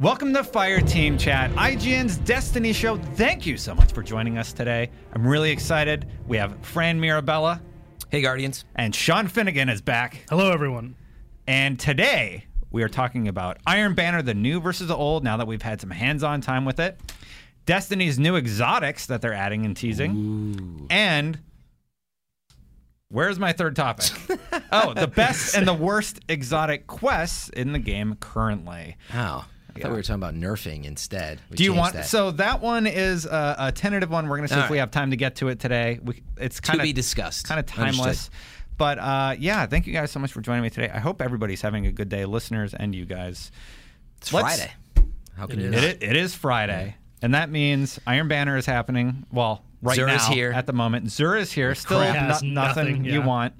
Welcome to Fire Team Chat, IGN's Destiny Show. Thank you so much for joining us today. I'm really excited. We have Fran Mirabella Hey, Guardians. and Sean Finnegan is back. Hello, everyone. And today we are talking about Iron Banner, the new versus the old, now that we've had some hands on time with it. Destiny's new exotics that they're adding and teasing. And where's my third topic? oh, the best and the worst exotic quests in the game currently. Oh, I thought we were talking about nerfing instead. We Do you want that. so that one is a, a tentative one. We're going to see All if we have time to get to it today. We, it's to kind be discussed? kind of timeless. Understood. But uh, yeah, thank you guys so much for joining me today. I hope everybody's having a good day, listeners and you guys. It's Let's- Friday. How can It you is. not? It, it is Friday, and that means Iron Banner is happening. Well, right Xur now is here. at the moment. Xur is here. Still crap. no- Has nothing, nothing, you want.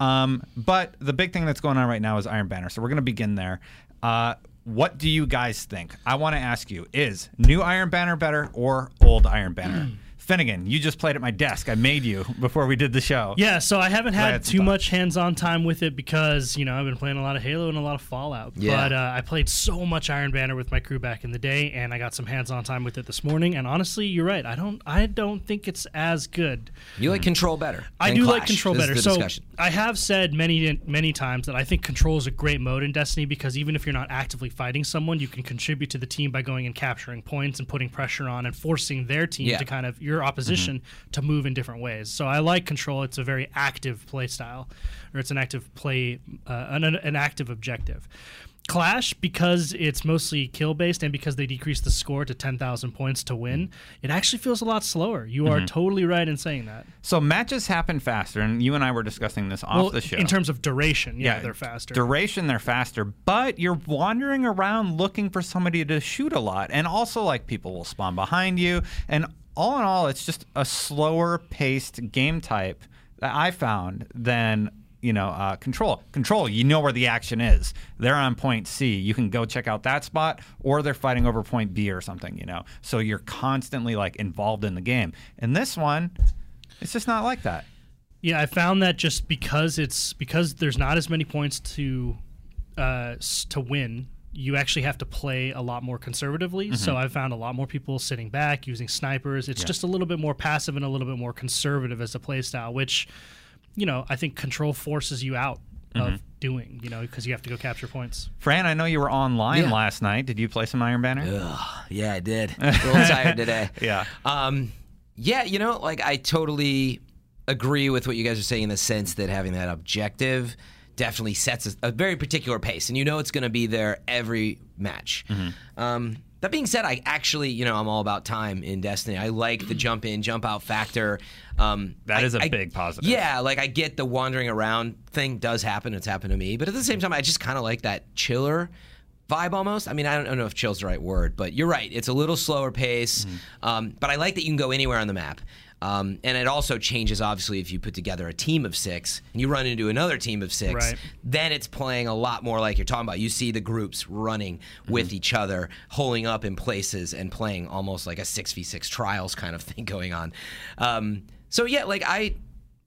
Um, but the big thing that's going on right now is Iron Banner. So we're going to begin there. Uh, what do you guys think? I want to ask you: Is new Iron Banner better or old Iron Banner? Finnegan, you just played at my desk. I made you before we did the show. Yeah, so I haven't I had had too much hands-on time with it because you know I've been playing a lot of Halo and a lot of Fallout. Yeah. But uh, I played so much Iron Banner with my crew back in the day, and I got some hands-on time with it this morning. And honestly, you're right. I don't. I don't think it's as good. You like control better. I than do like control This better. So discussion. I have said many many times that I think control is a great mode in Destiny because even if you're not actively fighting someone, you can contribute to the team by going and capturing points and putting pressure on and forcing their team Yeah. to kind of your opposition to move in different ways. So I like control. It's a very active play style, or it's an active play, uh, an, an active objective. Clash, because it's mostly kill based and because they decrease the score to 10,000 points to win, it actually feels a lot slower. You Mm-hmm. are totally right in saying that. So matches happen faster, and you and I were discussing this off well, the show. in terms of duration, yeah, they're faster. Duration, they're faster, but you're wandering around looking for somebody to shoot a lot, and also like people will spawn behind you, and all in all, it's just a slower paced game type that I found than you know uh, control. Control, you know where the action is. They're on point C. You can go check out that spot, or they're fighting over point B or something. You know, so you're constantly like involved in the game. And this one, it's just not like that. Yeah, I found that just because it's because there's not as many points to uh, to win, you actually have to play a lot more conservatively. So Mm-hmm. I found a lot more people sitting back using snipers. It's just a little bit more passive and a little bit more conservative as a play style, which you know I think control forces you out Mm-hmm. of doing. You know because you have to go capture points. Fran, I know you were online Yeah. last night. Did you play some Iron Banner? Ugh, yeah, I did. A little tired today. Yeah. Um, yeah, you know, like I totally agree with what you guys are saying in the sense that having that objective definitely sets a, a very particular pace, and you know it's going to be there every match. Um, that being said, I actually, you know, I'm all about time in Destiny. I like the jump in, jump out factor. Um, That I- is a I- big positive. Yeah, like I get the wandering around thing does happen. It's happened to me, but at the same time, I just kind of like that chiller vibe almost. I mean, I don't, I don't know if chill's the right word, but you're right. It's a little slower pace. Um, but I like that you can go anywhere on the map. Um, and it also changes, obviously, if you put together a team of six and you run into another team of six, Right. then it's playing a lot more like you're talking about. You see the groups running with each other, holding up in places, and playing almost like a 6v6 trials kind of thing going on. Um, so, yeah, like I.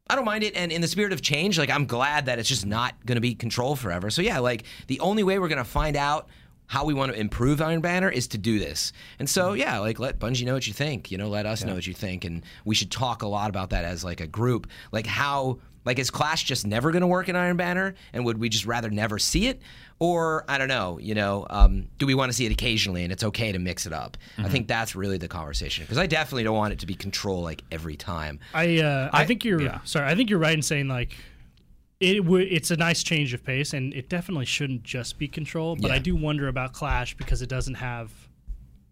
I don't mind it, and in the spirit of change, like I'm glad that it's just not going to be control forever. So yeah, like the only way we're going to find out how we want to improve Iron Banner is to do this. And so yeah, like let Bungie know what you think. You know, let us know what you think, and we should talk a lot about that as like a group. Like how, like is Clash just never going to work in Iron Banner, and would we just rather never see it, or I don't know, you know, um, do we want to see it occasionally, and it's okay to mix it up? I think that's really the conversation because I definitely don't want it to be control like every time. I uh, I, I- think you're yeah. sorry. I think you're right in saying like it w- it's a nice change of pace, and it definitely shouldn't just be control. But Yeah. I do wonder about Clash because it doesn't have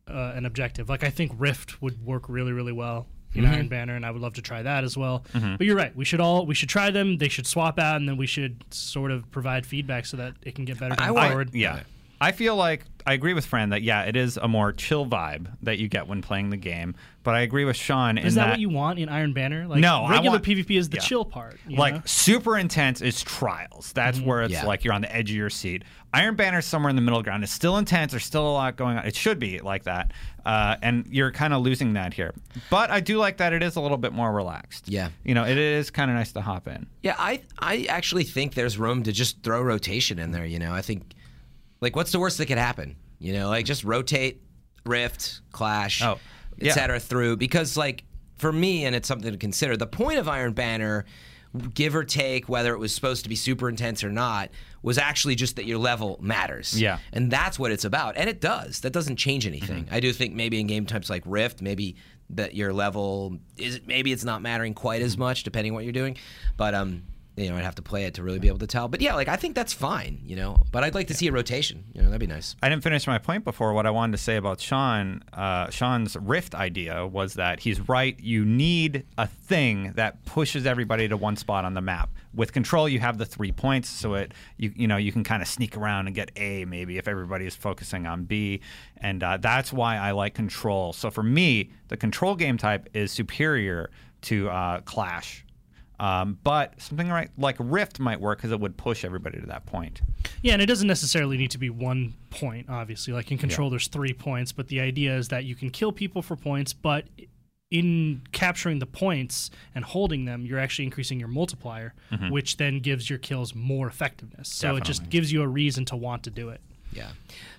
uh, an objective. Like I think Rift would work really really well in Mm-hmm. Iron Banner, and I would love to try that as well. But you're right. We should all we should try them. They should swap out, and then we should sort of provide feedback so that it can get better I going want- forward. Yeah. I feel like I agree with Fran that yeah, it is a more chill vibe that you get when playing the game. But I agree with Sean in Is that, what you want in Iron Banner? Like No, I regular want- PvP is the yeah. chill part. you like know? super intense is trials. That's where it's Yeah. like you're on the edge of your seat. Iron Banner's somewhere in the middle ground. It's still intense. There's still a lot going on. It should be like that, uh, and you're kind of losing that here. But I do like that it is a little bit more relaxed. Yeah. you know, it is kind of nice to hop in. Yeah, I I actually think there's room to just throw rotation in there. You know, I think like what's the worst that could happen? You know, like just rotate, rift, clash, Oh, yeah. etc. through because like for me, and it's something to consider. The point of Iron Banner, give or take, whether it was supposed to be super intense or not, was actually just that your level matters. Yeah. and that's what it's about, and it does. That doesn't change anything. Mm-hmm. I do think maybe in game types like Rift, maybe that your level is maybe it's not mattering quite as much depending what you're doing, but um. You know, I'd have to play it to really be able to tell. But yeah, like I think that's fine, you know. But I'd like to see a rotation. You know, that'd be nice. I didn't finish my point before. What I wanted to say about Sean, uh, Sean's rift idea was that he's right. You need a thing that pushes everybody to one spot on the map. With control, you have the three points, so it you you know you can kind of sneak around and get A maybe if everybody is focusing on B, and uh, that's why I like control. So for me, the control game type is superior to uh, Clash. Um, but something right like Rift might work because it would push everybody to that point. Yeah, and it doesn't necessarily need to be one point, obviously. Like in Control, there's three points, but the idea is that you can kill people for points, but in capturing the points and holding them, you're actually increasing your multiplier, which then gives your kills more effectiveness. So it just gives you a reason to want to do it. Yeah,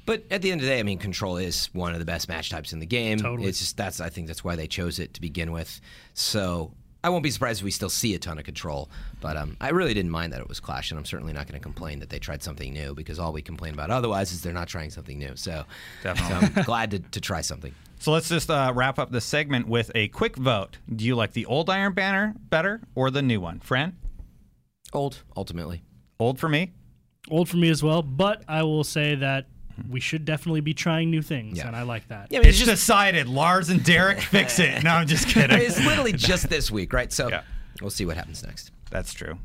but at the end of the day, I mean, control is one of the best match types in the game. Totally. It's just that's I think that's why they chose it to begin with. So I won't be surprised if we still see a ton of control. But um, I really didn't mind that it was Clash, and I'm certainly not going to complain that they tried something new because all we complain about otherwise is they're not trying something new. So, Definitely. so I'm glad to, to try something. So let's just uh, wrap up this segment with a quick vote. Do you like the old Iron Banner better or the new one? Fran? Old, ultimately. Old for me. Old for me as well, but I will say that we should definitely be trying new things, Yeah. and I like that. Yeah, I mean, It's just decided. Lars and Derek fix it. No, I'm just kidding. it's literally just this week, right? So Yeah. we'll see what happens next. That's true.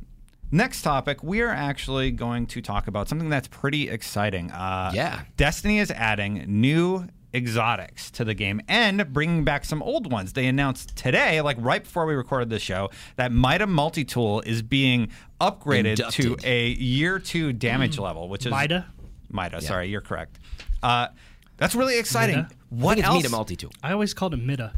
Next topic, we are actually going to talk about something that's pretty exciting. Uh, Yeah. Destiny is adding new exotics to the game and bringing back some old ones. They announced today, like right before we recorded the show, that Mida Multi Tool is being upgraded to a year two damage level, which is Mida? Mida, sorry, you're correct. Uh, that's really exciting. Mida? What I think else? it's Meet a multi-tool. I always called it Mida.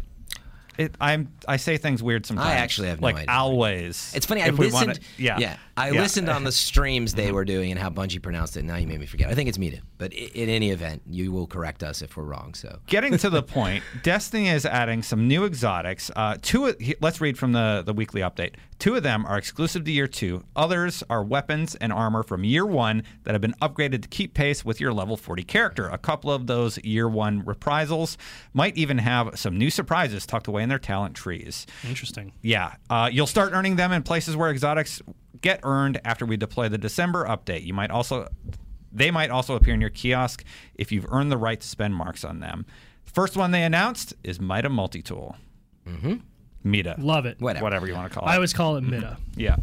It, I'm I say things weird sometimes. I actually have no like idea. always. It's funny. I listened. yeah, yeah. I Yeah. listened on the streams they were doing and how Bungie pronounced it. Now you made me forget. I think it's Mita, but in any event, you will correct us if we're wrong. So Getting to the point, Destiny is adding some new exotics. Uh, two, let's read from the, the weekly update. Two of them are exclusive to year two. Others are weapons and armor from year one that have been upgraded to keep pace with your level 40 character. A couple of those year one reprisals might even have some new surprises tucked away in their talent trees. Interesting. Yeah, uh, you'll start earning them in places where exotics get earned after we deploy the December update. You might also, they might also appear in your kiosk if you've earned the right to spend marks on them. First one they announced is Mida Multi Tool. Mm-hmm. Mida, Love it. Whatever. whatever you want to call it. I always call it Mida. yeah,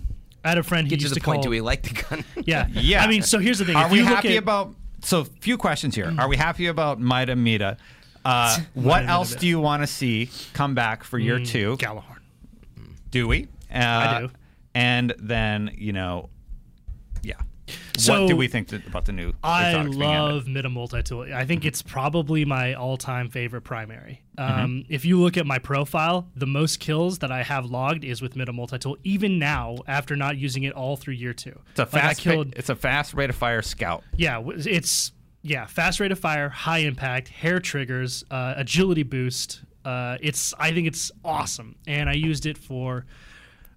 I had a friend who get to the to point. call. Do we like the gun? Yeah, yeah. I mean, so here's the thing. Are if we you look happy at, about so few questions here. Are we happy about Mida Mita? Uh, what else do you want to see come back for year two? Gjallarhorn. Do we? Uh, I do. And then you know, yeah. So, what do we think th- about the new? I exotics being added? love Mida Multi Tool. I think it's probably my all time favorite primary. Mm-hmm. Um, If you look at my profile, the most kills that I have logged is with Mida Multi Tool, even now after not using it all through year two. It's a Like, fast. killed, it's a fast rate of fire scout. yeah, it's yeah, fast rate of fire, high impact, hair triggers, uh, agility boost. Uh, it's I think it's awesome, and I used it for.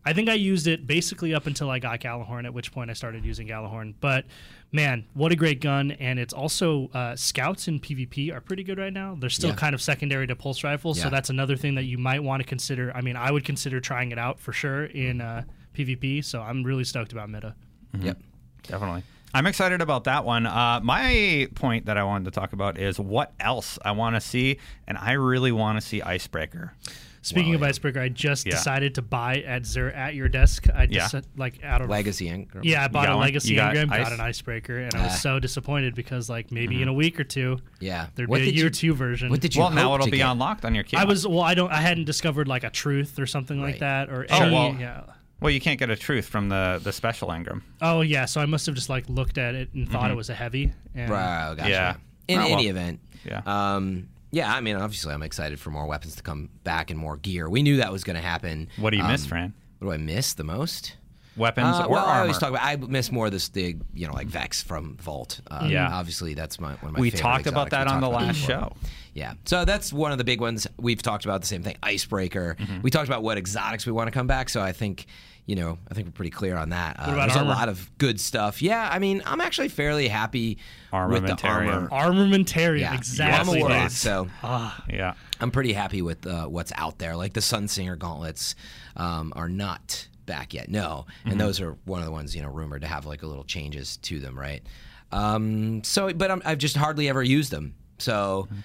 I think I used it basically up until I got Gjallarhorn, at which point I started using Gjallarhorn. But man, what a great gun! And it's also uh, scouts in PvP are pretty good right now. They're still Yeah. kind of secondary to pulse rifles, so that's another thing that you might want to consider. I mean, I would consider trying it out for sure in uh, PvP. So I'm really stoked about Meta. Yep. Definitely. I'm excited about that one. Uh, my point that I wanted to talk about is what else I want to see, and I really want to see Icebreaker. Speaking Wow, of. Icebreaker, I just Yeah. decided to buy at Xur at your desk. I just Yeah. like out of Legacy and yeah, I bought a one? Legacy You got engram, ice? got an Icebreaker, and I was Ah. so disappointed because like maybe in a week or two yeah. there'd What be a year you- two version. What did you? Well, now it'll to be get? unlocked on your key. I was well, I don't, I hadn't discovered like a truth or something like that or Oh, any, well. yeah. Well, you can't get a truth from the the special engram. Oh yeah, so I must have just like looked at it and thought it was a heavy. And Right, gotcha. Yeah. In Oh, well. any event. Yeah. Um, yeah, I mean, obviously, I'm excited for more weapons to come back and more gear. We knew that was going to happen. What do you Um, miss, Fran? What do I miss the most? Weapons Uh, or well, I armor? always talk about. I miss more of this the you know like Vex from Vault. Uh, Yeah. obviously that's my one of my. we favorite talked about that on the talked about it last before. show. Yeah, so that's one of the big ones. We've talked about the same thing, Icebreaker. Mm-hmm. We talked about what exotics we want to come back. So I think, you know, I think we're pretty clear on that. Uh, there's armor? a lot of good stuff. Yeah, I mean, I'm actually fairly happy with the armor. Armamentarium, Yeah, exactly. I'm a warlock, please. so Yeah. I'm pretty happy with uh, what's out there. Like the Sunsinger gauntlets um, are not back yet. No, Mm-hmm. and those are one of the ones you know rumored to have like a little changes to them, right? Um, so, but I'm, I've just hardly ever used them. So, Mm-hmm.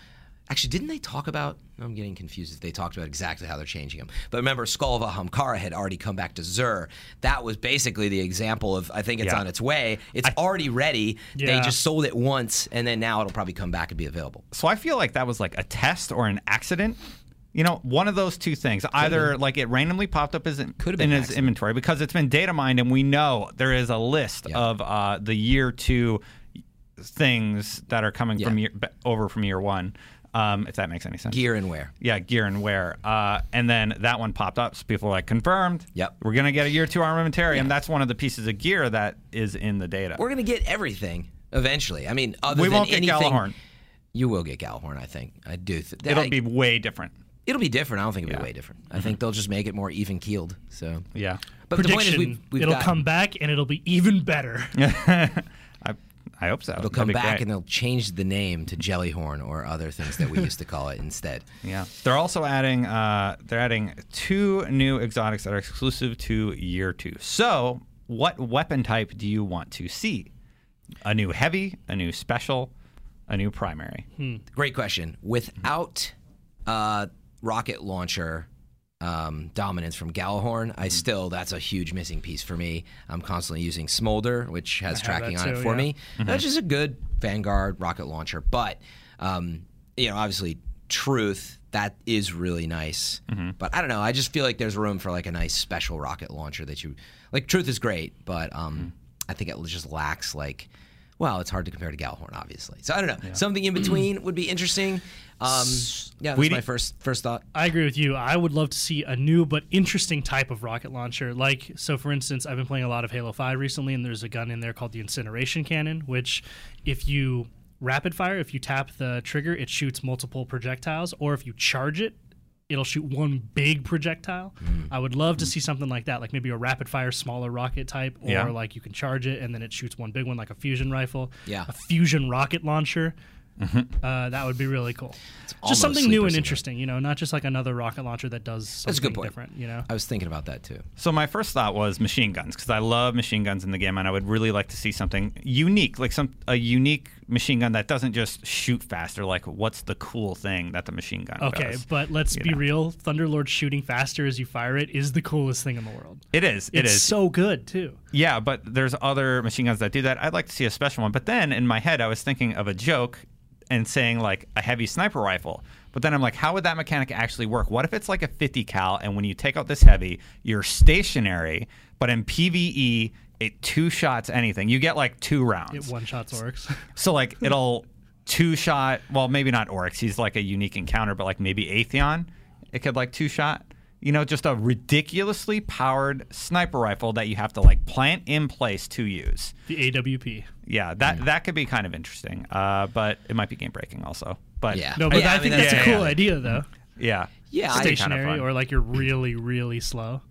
actually, didn't they talk about? I'm getting confused if they talked about exactly how they're changing them. But remember, Skull of Ahamkara had already come back to Xur. That was basically the example of I think it's Yeah. on its way. It's already ready. They just sold it once, and then now it'll probably come back and be available. So I feel like that was like a test or an accident. You know, one of those two things. Either like it randomly popped up as in, Could've in been his accident. inventory because it's been data mined and we know there is a list Yeah. of uh, the year two things that are coming from year, over from year one. Um, if that makes any sense. Gear and wear. Yeah, gear and wear. Uh, and then that one popped up. So people were like, confirmed. Yep. We're going to get a year two armamentarium. That's one of the pieces of gear that is in the data. We're gonna get everything eventually. I mean, other we than won't get anything, Gjallarhorn. You will get Gjallarhorn, I think. I do. Th- It'll I- be way different. It'll be different. I don't think it'll Yeah. Be way different. I think they'll just make it more even keeled. So, Yeah. but the point Prediction: is, we've, we've it'll got, come back and it'll be even better. I, I hope so. They'll come back great. and they'll change the name to Jellyhorn or other things that we used to call it instead. Yeah, they're also adding uh, they're adding two new exotics that are exclusive to year two. So, what weapon type do you want to see? A new heavy, a new special, a new primary. Great question. Without uh, rocket launcher um, dominance from Gjallarhorn, Mm-hmm. I still that's a huge missing piece for me. I'm constantly using Smolder, which has tracking on it for yeah. me. Mm-hmm. That's just a good Vanguard rocket launcher, but um, you know, obviously, Truth that is really nice. Mm-hmm. But I don't know. I just feel like there's room for like a nice special rocket launcher that you like. Truth is great, but um, Mm-hmm. I think it just lacks like. Well, it's hard to compare to Gjallarhorn, obviously. So I don't know. Something in between would be interesting. Um, yeah, that's my first first thought. I agree with you. I would love to see a new but interesting type of rocket launcher. Like, so for instance, I've been playing a lot of Halo 5 recently, and there's a gun in there called the Incineration Cannon, which, if you rapid fire, if you tap the trigger, it shoots multiple projectiles, or if you charge it, it'll shoot one big projectile. Mm. I would love to mm. see something like that, like maybe a rapid fire smaller rocket type, or Yeah. like you can charge it and then it shoots one big one, like a fusion rifle. Yeah. A fusion rocket launcher. Mm-hmm. uh, that would be really cool. almost Just something new and syndrome. interesting, you know, not just like another rocket launcher that does That's something a good point. different, you know. I was thinking about that too. So my first thought was machine guns because I love machine guns in the game, and I would really like to see something unique, like some a unique machine gun that doesn't just shoot faster. Like, what's the cool thing that the machine gun does. Okay, does? but let's be know. real. Thunderlord shooting faster as you fire it is the coolest thing in the world. It is. It it's is. so good too. Yeah, but there's other machine guns that do that. I'd like to see a special one. But then in my head, I was thinking of a joke and saying like a heavy sniper rifle. But then I'm like, how would that mechanic actually work? What if it's like a 50 cal, and when you take out this heavy, you're stationary, but in PVE, it two shots anything. You get like two rounds. It one shots Oryx. So like it'll two shot. Well, maybe not Oryx. He's like a unique encounter, but like maybe Atheon, it could like two shot. You know, just a ridiculously powered sniper rifle that you have to like plant in place to use. the AWP. Yeah, that that could be kind of interesting. Uh, but it might be game breaking also. But Yeah. No, but Yeah, I, I think mean, that's that's- a cool yeah. idea though. yeah, Yeah, I kinda Stationary or like you're really, really slow.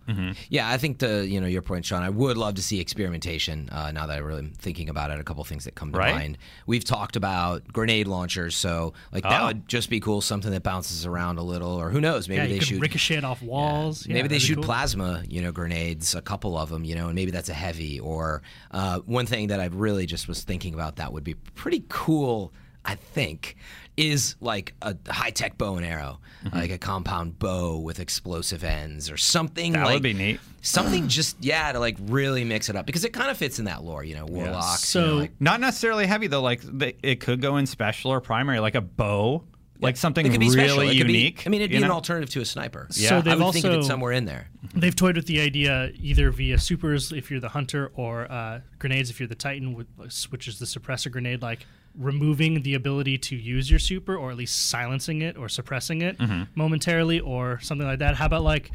Yeah, I think the you know your point, Sean. I would love to see experimentation. Uh, now that I really am thinking about it, a couple things that come to Right. mind. We've talked about grenade launchers, so like that Oh. would just be cool. Something that bounces around a little, or who knows? Maybe yeah, they you could shoot. ricochet off walls. Yeah, maybe they shoot cool. plasma, you know, grenades, a couple of them, you know, and maybe that's a heavy. Or uh, one thing that I really just was thinking about that would be pretty cool, I think, is like a high tech bow and arrow, Mm-hmm. like a compound bow with explosive ends or something. That would be neat. Something just yeah to like really mix it up because it kind of fits in that lore, you know, warlocks. you know, So- like, Not necessarily heavy though. Like they, it could go in special or primary, like a bow, like something it could be really special. It could be- unique. I mean, it'd be you an alternative to a sniper. So Yeah. I they've would think of also it somewhere in there. they've toyed with the idea either via supers if you're the hunter or uh, grenades if you're the titan, which is the suppressor grenade, like removing the ability to use your super or at least silencing it or suppressing it Mm-hmm. momentarily or something like that. How about like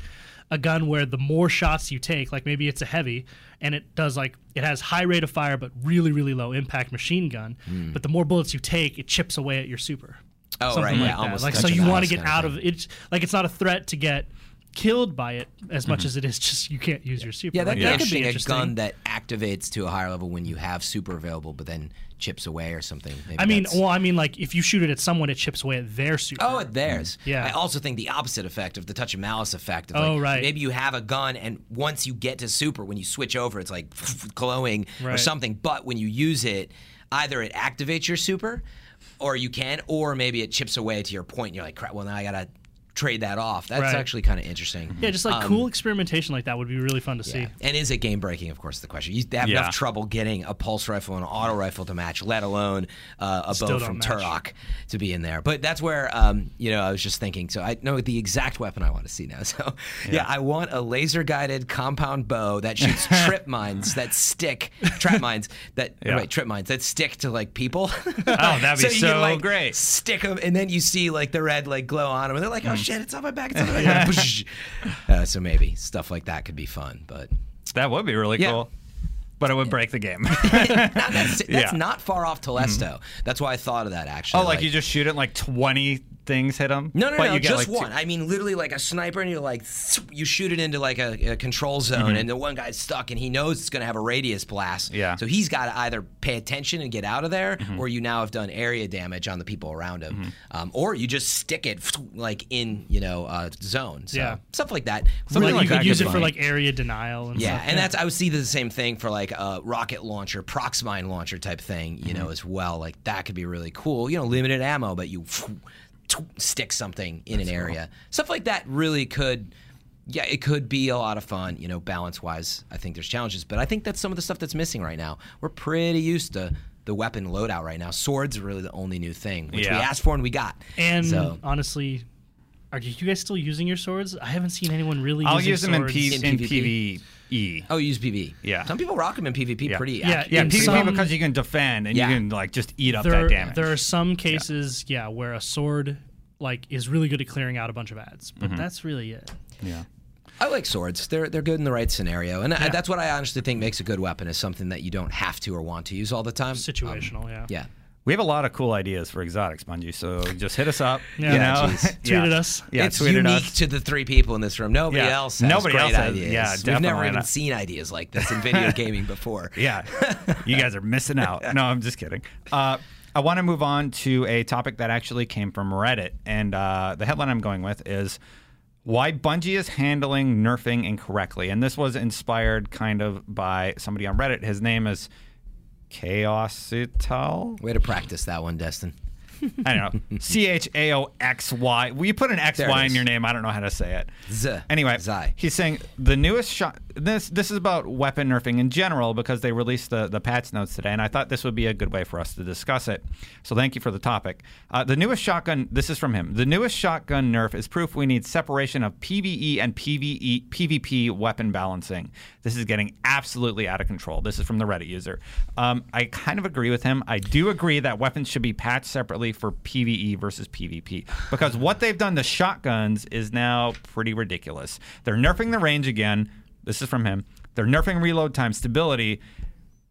a gun where the more shots you take, like maybe it's a heavy and it does like it has high rate of fire but really really low impact machine gun, but the more bullets you take, it chips away at your super. Oh, Something right, like yeah, that. almost like so you want to get out of it's like it's not a threat to get killed by it as much mm-hmm. as it is just you can't use your super. Yeah, that, Like, that could could be be a interesting. gun that activates to a higher level when you have super available, but then chips away or something. Maybe I mean, that's- well, I mean, like if you shoot it at someone, it chips away at their super. Oh, at theirs. Mm-hmm. Yeah. I also think the opposite effect of the touch of malice effect. Of Oh, right. Maybe you have a gun, and once you get to super, when you switch over, it's like glowing or something. But when you use it, either it activates your super, or you can, or maybe it chips away to your point. And you're like, crap. Well, now I gotta trade that off. That's Right. actually kind of interesting. yeah, just like Um, cool experimentation like that would be really fun to see. And is it game breaking? Of course, the question. You have Yeah. enough trouble getting a pulse rifle and an auto rifle to match, let alone uh, a Still bow from match. Turok to be in there. But that's where um, you know I was just thinking. So I know the exact weapon I want to see now. So yeah, I want a laser guided compound bow that shoots trip mines that stick trap mines that Yeah. right trip mines that stick to like people. Oh, that'd be can, so like, great. Stick them, and then you see like the red like glow on them, and they're like, "Oh Mm. Shit, it's on my back!" It's on my back. uh, so maybe stuff like that could be fun, but That would be really Yeah. cool. But it would break the game. that's, that's Yeah. Mm-hmm. not far off Telesto. That's why I thought of that actually. oh, like, you just shoot it like 20 things hit them? No, no, but no, just like, two- one. I mean, literally like a sniper, and you're like, you shoot it into like a, a control zone, Mm-hmm. and the one guy's stuck, and he knows it's going to have a radius blast. Yeah. Mm-hmm. So he's got to either pay attention and get out of there, or you now have done area damage on the people around him, um, or you just stick it like in you know uh, zone. So Yeah. stuff like that. Something like, you could use it for like area denial and Yeah, stuff. and that's I would see the same thing for like a rocket launcher, proxmine launcher type thing, you Mm-hmm. know, as well. Like that could be really cool. You know, limited ammo, but you stick something in an area. Stuff like that really could. Yeah, it could be a lot of fun, you know, balance wise. I think there's challenges, but I think that's some of the stuff that's missing right now. We're pretty used to the weapon loadout right now. Swords are really the only new thing, which we asked for and we got. And so, honestly, are you guys still using your swords? I haven't seen anyone really. I'll using use them in, swords. P- In in PvP? PvE. oh, use PV. Yeah. some people rock them in PvP Yeah. pretty. Yeah, Yeah, in PvP some- because you can defend and Yeah. you can like just eat up there, that damage. there are some cases, yeah. where a sword like is really good at clearing out a bunch of ads, but Mm-hmm. that's really it. yeah. I like swords. They're they're good in the right scenario, and I, that's what I honestly think makes a good weapon is something that you don't have to or want to use all the time. Situational, yeah. Yeah. We have a lot of cool ideas for exotics, Bungie. So just hit us up. Yeah. you know? jeez. Yeah. Tweeted us. Yeah, it's unique us. to the three people in this room. Nobody Yeah. else has Nobody great else has- ideas. yeah, We've never even not. seen ideas like this in video gaming before. Yeah, you guys are missing out. No, I'm just kidding. Uh, I want to move on to a topic that actually came from Reddit. And uh, the headline I'm going with is Why Bungie is Handling Nerfing Incorrectly. And this was inspired kind of by somebody on Reddit. His name is Chaosital. Way to practice that one, Destin. I don't know. C H A O X Y. Well, you put an X There Y in is. your name. I don't know how to say it. Z. Anyway, Zai. he's saying the newest shot. This this is about weapon nerfing in general because they released the the patch notes today, and I thought this would be a good way for us to discuss it. So thank you for the topic. Uh, the newest shotgun. This is from him. The newest shotgun nerf is proof we need separation of PVE and PVE PvP weapon balancing. This is getting absolutely out of control. This is from the Reddit user. Um, I kind of agree with him. I do agree that weapons should be patched separately for PVE versus PvP because what they've done to shotguns is now pretty ridiculous. They're nerfing the range again. This is from him. They're nerfing reload time, stability,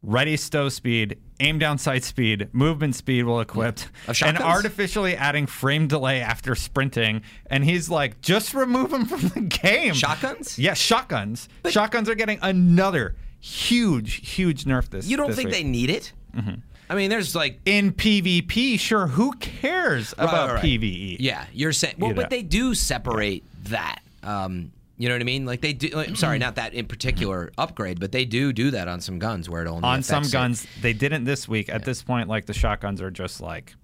ready stow speed, aim down sight speed, movement speed while equipped, and artificially adding frame delay after sprinting. And he's like, just remove them from the game. Shotguns? Yes, shotguns. shotguns are getting another huge, huge nerf this. You don't this think week. they need it? Mm-hmm. I mean, there's like in PvP? Sure, who cares Right, about right. PvE? Yeah, you're saying. Well, You but know. they do separate that. Um, you know what I mean? Like they do. Like, I'm sorry, not that in particular upgrade, but they do do that on some guns where it only on some it. guns they didn't this week at this point like the shotguns are just like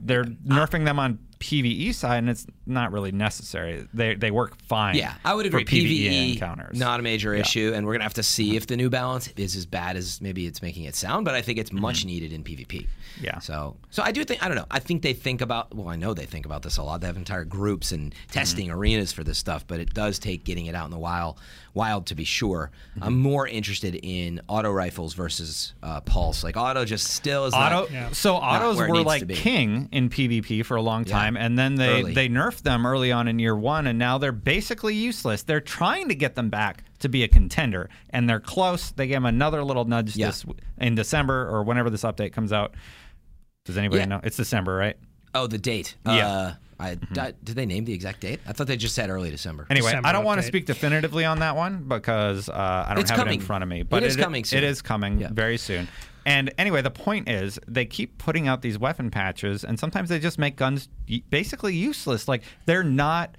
they're nerfing them on PVE side and it's not really necessary they they work fine Yeah, I would for agree. PvE PVE encounters not a major issue, and we're gonna have to see if the new balance is as bad as maybe it's making it sound. But I think it's much needed in PvP. Mm-hmm. Yeah. So, so I do think I don't know. I think they think about. Well, I know they think about this a lot. They have entire groups and testing Mm-hmm. arenas for this stuff. But it does take getting it out in the wild, wild to be sure. Mm-hmm. I'm more interested in auto rifles versus uh, pulse. Like auto just still is Auto, not. Yeah. so autos where were like king in PvP for a long time, and then they Early. they nerfed them early on in year one, and now they're basically useless. They're trying to get them back to be a contender, and they're close. They gave them another little nudge Yeah. this in December or whenever this update comes out. Does anybody Yeah. know? It's December, right? Oh, the date. Yeah. Mm-hmm. Uh, I, did they name the exact date? I thought they just said early December. Anyway, December I don't want to speak definitively on that one because uh, I don't It's have it in front of me. But It is coming soon. It is coming Yeah. very soon. And anyway, the point is they keep putting out these weapon patches, and sometimes they just make guns basically useless. Like they're not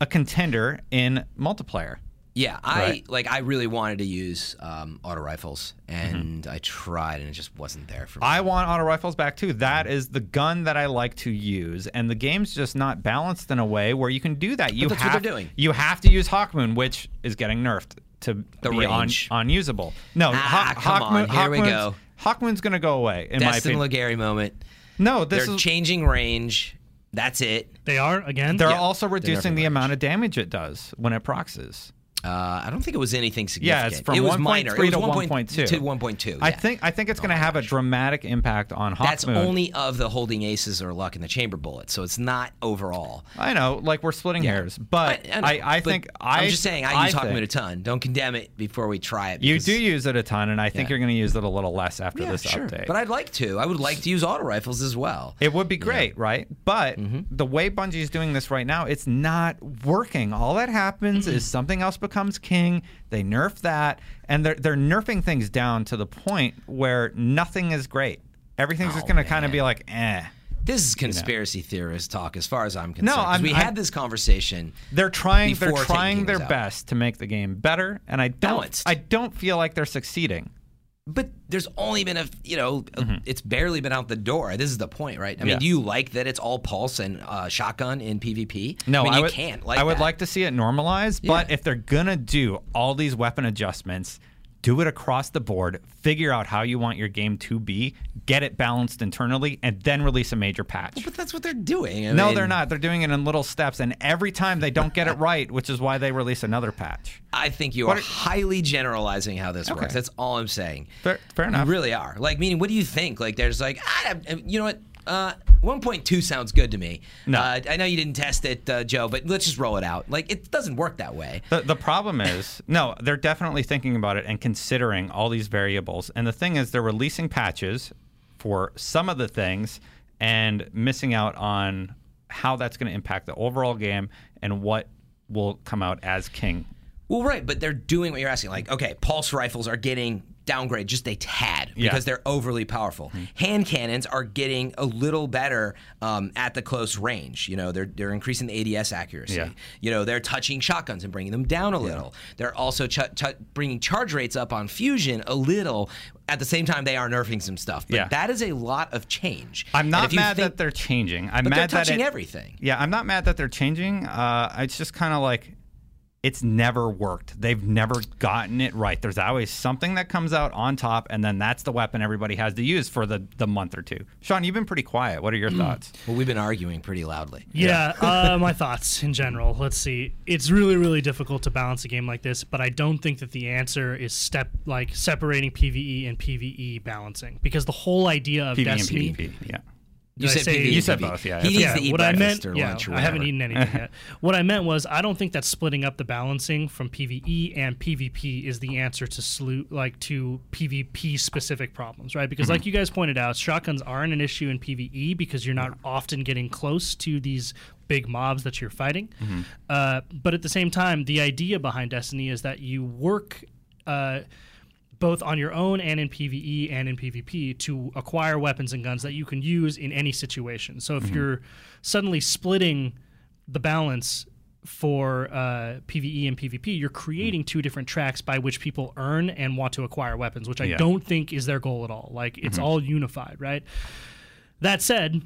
a contender in multiplayer. Yeah, I Right. like. I really wanted to use um, auto rifles, and I tried, and it just wasn't there for me. Mm-hmm. I want auto rifles back too. That is the gun that I like to use, and the game's just not balanced in a way where you can do that. You that's have you have to use Hawkmoon, which is getting nerfed to The be on, range. unusable. No, Ah, come on, Hawkmoon, here we go. Hawkmoon's going to go away in my Destin opinion. Legary moment. no, this They're is. changing range. That's it. They are again. they're Yeah, also they're reducing the range. amount of damage it does when it proxies. Uh, I don't think it was anything significant. Yeah, it's from it was 1.3 minor. to it was 1.2. to 1.2. I yeah. think I think it's going to have a dramatic impact on Hawkmoon. that's only of the holding aces or luck in the chamber bullet, so it's not overall. I know, like we're splitting hairs, but know, I, I, but think I. I'm just saying I use Hawkmoon a ton. Don't condemn it before we try it. You do use it a ton, and I think Yeah. you're going to use it a little less after yeah, this sure. update. But I'd like to. I would like to use auto rifles as well. it would be great, right? But Mm-hmm. the way Bungie's doing this right now, it's not working. All that happens is something else becomes king. They nerf that, and they're they're nerfing things down to the point where nothing is great. Everything's just Oh, going to kind of be like, eh. This is conspiracy theorist talk, as far as I'm concerned. 'cause I'm- we I'm- had this conversation. They're trying. They're trying their out. best to make the game better, and I don't. Balanced. I don't feel like they're succeeding. But there's only been a, you know, a- it's barely been out the door. This is the point, right? I mean, Mm-hmm. Yeah. do you like that it's all pulse and uh, shotgun in PvP? No, I mean, you would, can't like I would that. like to see it normalized, but if they're gonna do all these weapon adjustments, do it across the board. Figure out how you want your game to be, get it balanced internally, and then release a major patch. But that's what they're doing. I no, mean, they're not. They're doing it in little steps, and every time they don't get it right, which is why they release another patch. I think you What are are- highly generalizing how this Okay. works. That's all I'm saying. Fair, fair enough. You really are. Like, meaning, what do you think? Like, there's like, I, you know what? Uh, 1.2 sounds good to me. No. Uh, I know you didn't test it, uh, Joe, but let's just roll it out. Like, it doesn't work that way. The, the problem is, no, they're definitely thinking about it and considering all these variables. And the thing is, they're releasing patches for some of the things and missing out on how that's going to impact the overall game and what will come out as king. Well, right, but they're doing what you're asking. Like, okay, pulse rifles are getting downgrade just a tad Yeah. because they're overly powerful. Hand cannons are getting a little better um, at the close range. You know, they're they're increasing the ADS accuracy. Yeah. You know, they're touching shotguns and bringing them down a little. They're also ch- ch- bringing charge rates up on fusion a little. At the same time, they are nerfing some stuff. But Yeah. that is a lot of change. I'm not mad think- that they're changing. I'm mad they're that touching it- everything. Yeah, I'm not mad that they're changing. Uh, it's just kind of like it's never worked. They've never gotten it right. There's always something that comes out on top, and then that's the weapon everybody has to use for the, the month or two. Sean, you've been pretty quiet. What are your thoughts? Well, we've been arguing pretty loudly. Yeah, uh, my thoughts in general. Let's see. It's really, really difficult to balance a game like this, but I don't think that the answer is step like separating PVE and PVE balancing because the whole idea of PvE Destiny. and PvP. Yeah. You Did said say- PvE, You said PvE. both, yeah. He needs yeah, to eat what I meant, or yeah, lunch or I haven't eaten anything yet. What I meant was, I don't think that splitting up the balancing from PVE and PvP is the answer to slew like to PvP specific problems, right? Because like you guys pointed out, shotguns aren't an issue in PVE because you're not often getting close to these big mobs that you're fighting. Uh, but at the same time, the idea behind Destiny is that you work. Uh, both on your own and in PvE and in PvP to acquire weapons and guns that you can use in any situation. So if mm-hmm. you're suddenly splitting the balance for uh, PvE and PvP, you're creating mm. two different tracks by which people earn and want to acquire weapons, which I Yeah. don't think is their goal at all. Like it's mm-hmm. all unified, right? That said,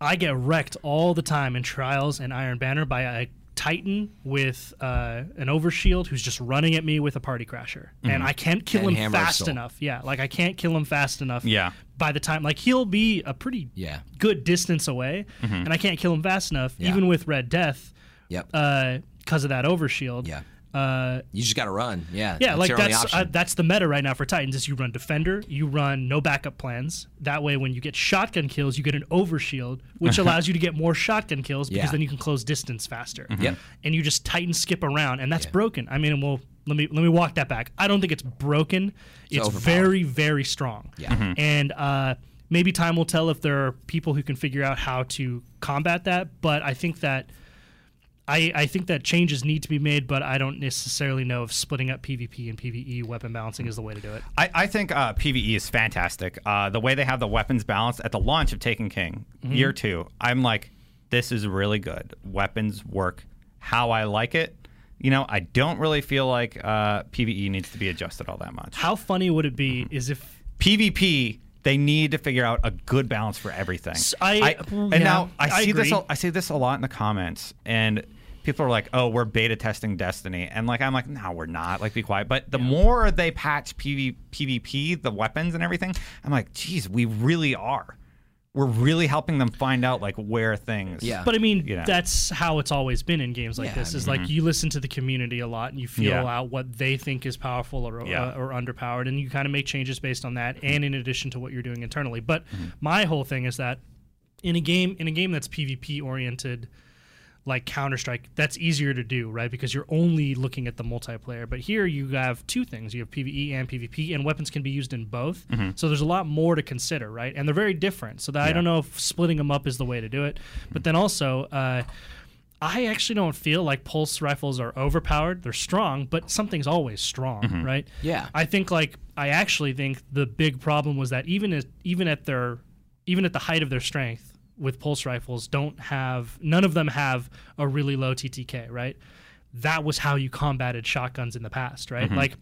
I get wrecked all the time in Trials and Iron Banner by a Titan with uh, an overshield who's just running at me with a party crasher, and mm-hmm. I can't kill And him fast Soul. enough. Yeah, like I can't kill him fast enough. Yeah. By the time, like he'll be a pretty Yeah. good distance away, mm-hmm. and I can't kill him fast enough, Yeah. even with Red Death, Yep. Uh, because of that overshield. yeah. Uh, You just got to run. Yeah. yeah, that's like that's uh, that's the meta right now for Titans. Is you run defender, you run no backup plans. That way, when you get shotgun kills, you get an overshield, which allows you to get more shotgun kills because Yeah. then you can close distance faster. Yep. And you just Titan skip around, and that's broken. I mean, well, let me let me walk that back. I don't think it's broken. It's, overpowered. very very strong. Yeah. And uh, maybe time will tell if there are people who can figure out how to combat that. But I think that. I, I think that changes need to be made, but I don't necessarily know if splitting up PvP and PvE weapon balancing is the way to do it. I, I think uh, PVE is fantastic. Uh, the way they have the weapons balanced at the launch of Taken King, year two, I'm like, this is really good. Weapons work how I like it. You know, I don't really feel like uh, PVE needs to be adjusted all that much. How funny would it be is if PvP, they need to figure out a good balance for everything. I- mm, and yeah, now I I see this. agree. a- I see this a lot in the comments, and people are like, "Oh, we're beta testing Destiny," and like I'm like, "No, we're not." Like, be quiet. But the more they patch PV, PvP, the weapons and everything, I'm like, "Geez, we really are. We're really helping them find out like where things." Yeah. but I mean You know. that's how it's always been in games like Yeah, this I is like you listen to the community a lot and you feel Yeah. out what they think is powerful or Yeah. uh, or underpowered and you kind of make changes based on that and in addition to what you're doing internally. But Mm-hmm. my whole thing is that in a game in a game that's PvP oriented like Counter Strike, that's easier to do, right? Because you're only looking at the multiplayer. But here you have two things: you have PVE and PvP, and weapons can be used in both. So there's a lot more to consider, right? And they're very different. So that I don't know if splitting them up is the way to do it. But then also. Uh, I actually don't feel like pulse rifles are overpowered. They're strong, but something's always strong, right? Yeah. I think like I actually think the big problem was that even as even at their even at the height of their strength with pulse rifles don't have none of them have a really low TTK, right? That was how you combated shotguns in the past, right? Mm-hmm. Like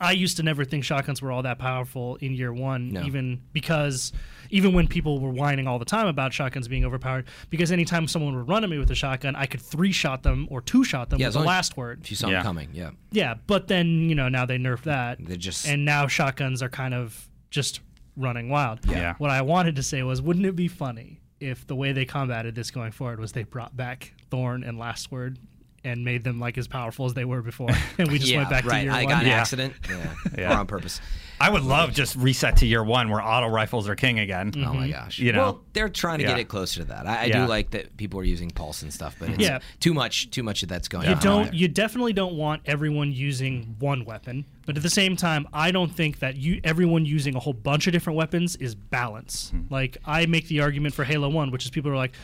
I used to never think shotguns were all that powerful in year one, No. even because even when people were whining all the time about shotguns being overpowered, because anytime someone would run at me with a shotgun, I could three shot them or two shot them Yeah, with the last word. If you saw Yeah. him coming, yeah. Yeah, but then you know now they nerfed that. They just- and now shotguns are kind of just running wild. Yeah. What I wanted to say was, wouldn't it be funny if the way they combated this going forward was they brought back Thorn and Last Word and made them like as powerful as they were before, and we just yeah, went back right. to year I one. got an Yeah. accident. Yeah. Yeah. Or on purpose. I would love just reset to year one where auto rifles are king again. Mm-hmm. Oh my gosh. You know. Well, they're trying to Yeah. get it closer to that. I, I Yeah. do like that people are using pulse and stuff, but it's Yeah. too much. Too much of that's going. You on don't. there. You definitely don't want everyone using one weapon, but at the same time, I don't think that you everyone using a whole bunch of different weapons is balance. Hmm. Like I make the argument for Halo One, which is people are like,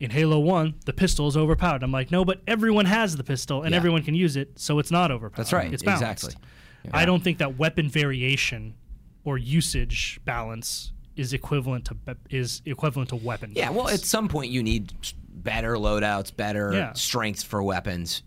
in Halo One, the pistol is overpowered. I'm like, no, but everyone has the pistol and Yeah. everyone can use it, so it's not overpowered. That's right. It's balanced. Exactly. I don't think that weapon variation or usage balance is equivalent to is equivalent to weapon. Yeah, well, at some point you need better loadouts, better Yeah. strength for weapons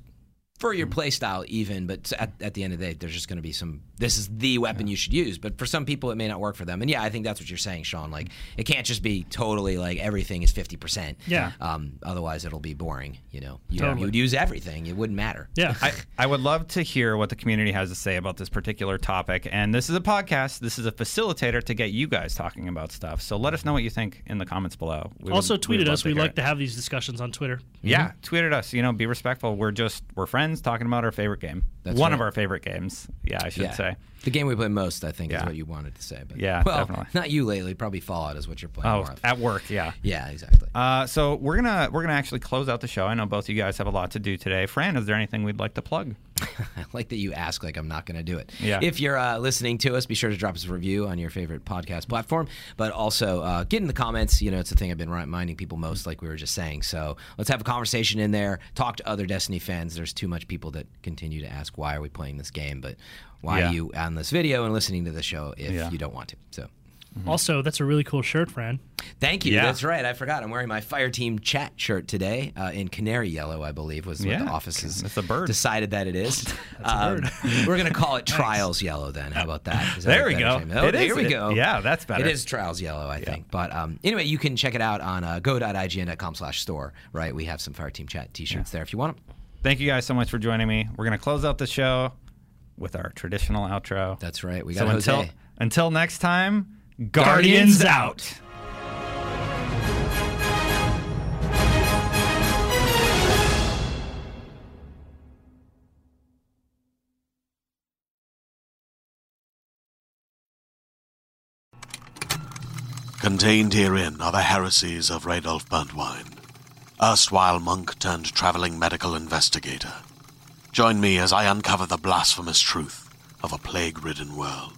for your mm. playstyle, even. But at, at the end of the day, there's just going to be some. This is the weapon you should use. But for some people, it may not work for them. And yeah, I think that's what you're saying, Sean. Like it can't just be totally like everything is fifty percent. Yeah. Um, otherwise, it'll be boring. You know, you, Totally. you would use everything. It wouldn't matter. yeah. I, I would love to hear what the community has to say about this particular topic. And this is a podcast. This is a facilitator to get you guys talking about stuff. So let us know what you think in the comments below. We also would tweeted love us. We like it. to have these discussions on Twitter. Yeah, tweeted us. You know, be respectful. We're just we're friends talking about our favorite game. That's One right. of our favorite games. Yeah, I should Yeah. say. The game we play most, I think, is what you wanted to say. But Yeah, well, definitely. not you lately. Probably Fallout is what you're playing Oh, more of. at work. Yeah. yeah, exactly. Uh, so we're gonna we're gonna actually close out the show. I know both of you guys have a lot to do today. Fran, is there anything we'd like to plug? I like that you ask like I'm not going to do it. Yeah. If you're uh, listening to us, be sure to drop us a review on your favorite podcast platform. But also uh, get in the comments. You know, it's the thing I've been reminding people most, like we were just saying. So let's have a conversation in there. Talk to other Destiny fans. There's too much people that continue to ask why are we playing this game, but why Yeah. are you on this video and listening to the show if Yeah. you don't want to? So. Also, that's a really cool shirt, Fran. Thank you. Yeah. That's right. I forgot. I'm wearing my Fireteam chat shirt today uh, in canary yellow, I believe, was what Yeah, the office has it's a bird. decided that it is. a Um, we're going to call it Trials Yellow then. How about that? Is that There we go. name? Oh, It there is- we it- go. yeah, that's better. It is Trials Yellow, I think. But um, anyway, you can check it out on uh, go.ign.com slash store, right? We have some Fireteam chat t-shirts there if you want them. Thank you guys so much for joining me. We're gonna close out the show with our traditional outro. That's right. We got so Jose. until until next time, Guardians, out. Contained herein are the heresies of Radolf Burntwine, erstwhile monk turned traveling medical investigator. Join me as I uncover the blasphemous truth of a plague ridden world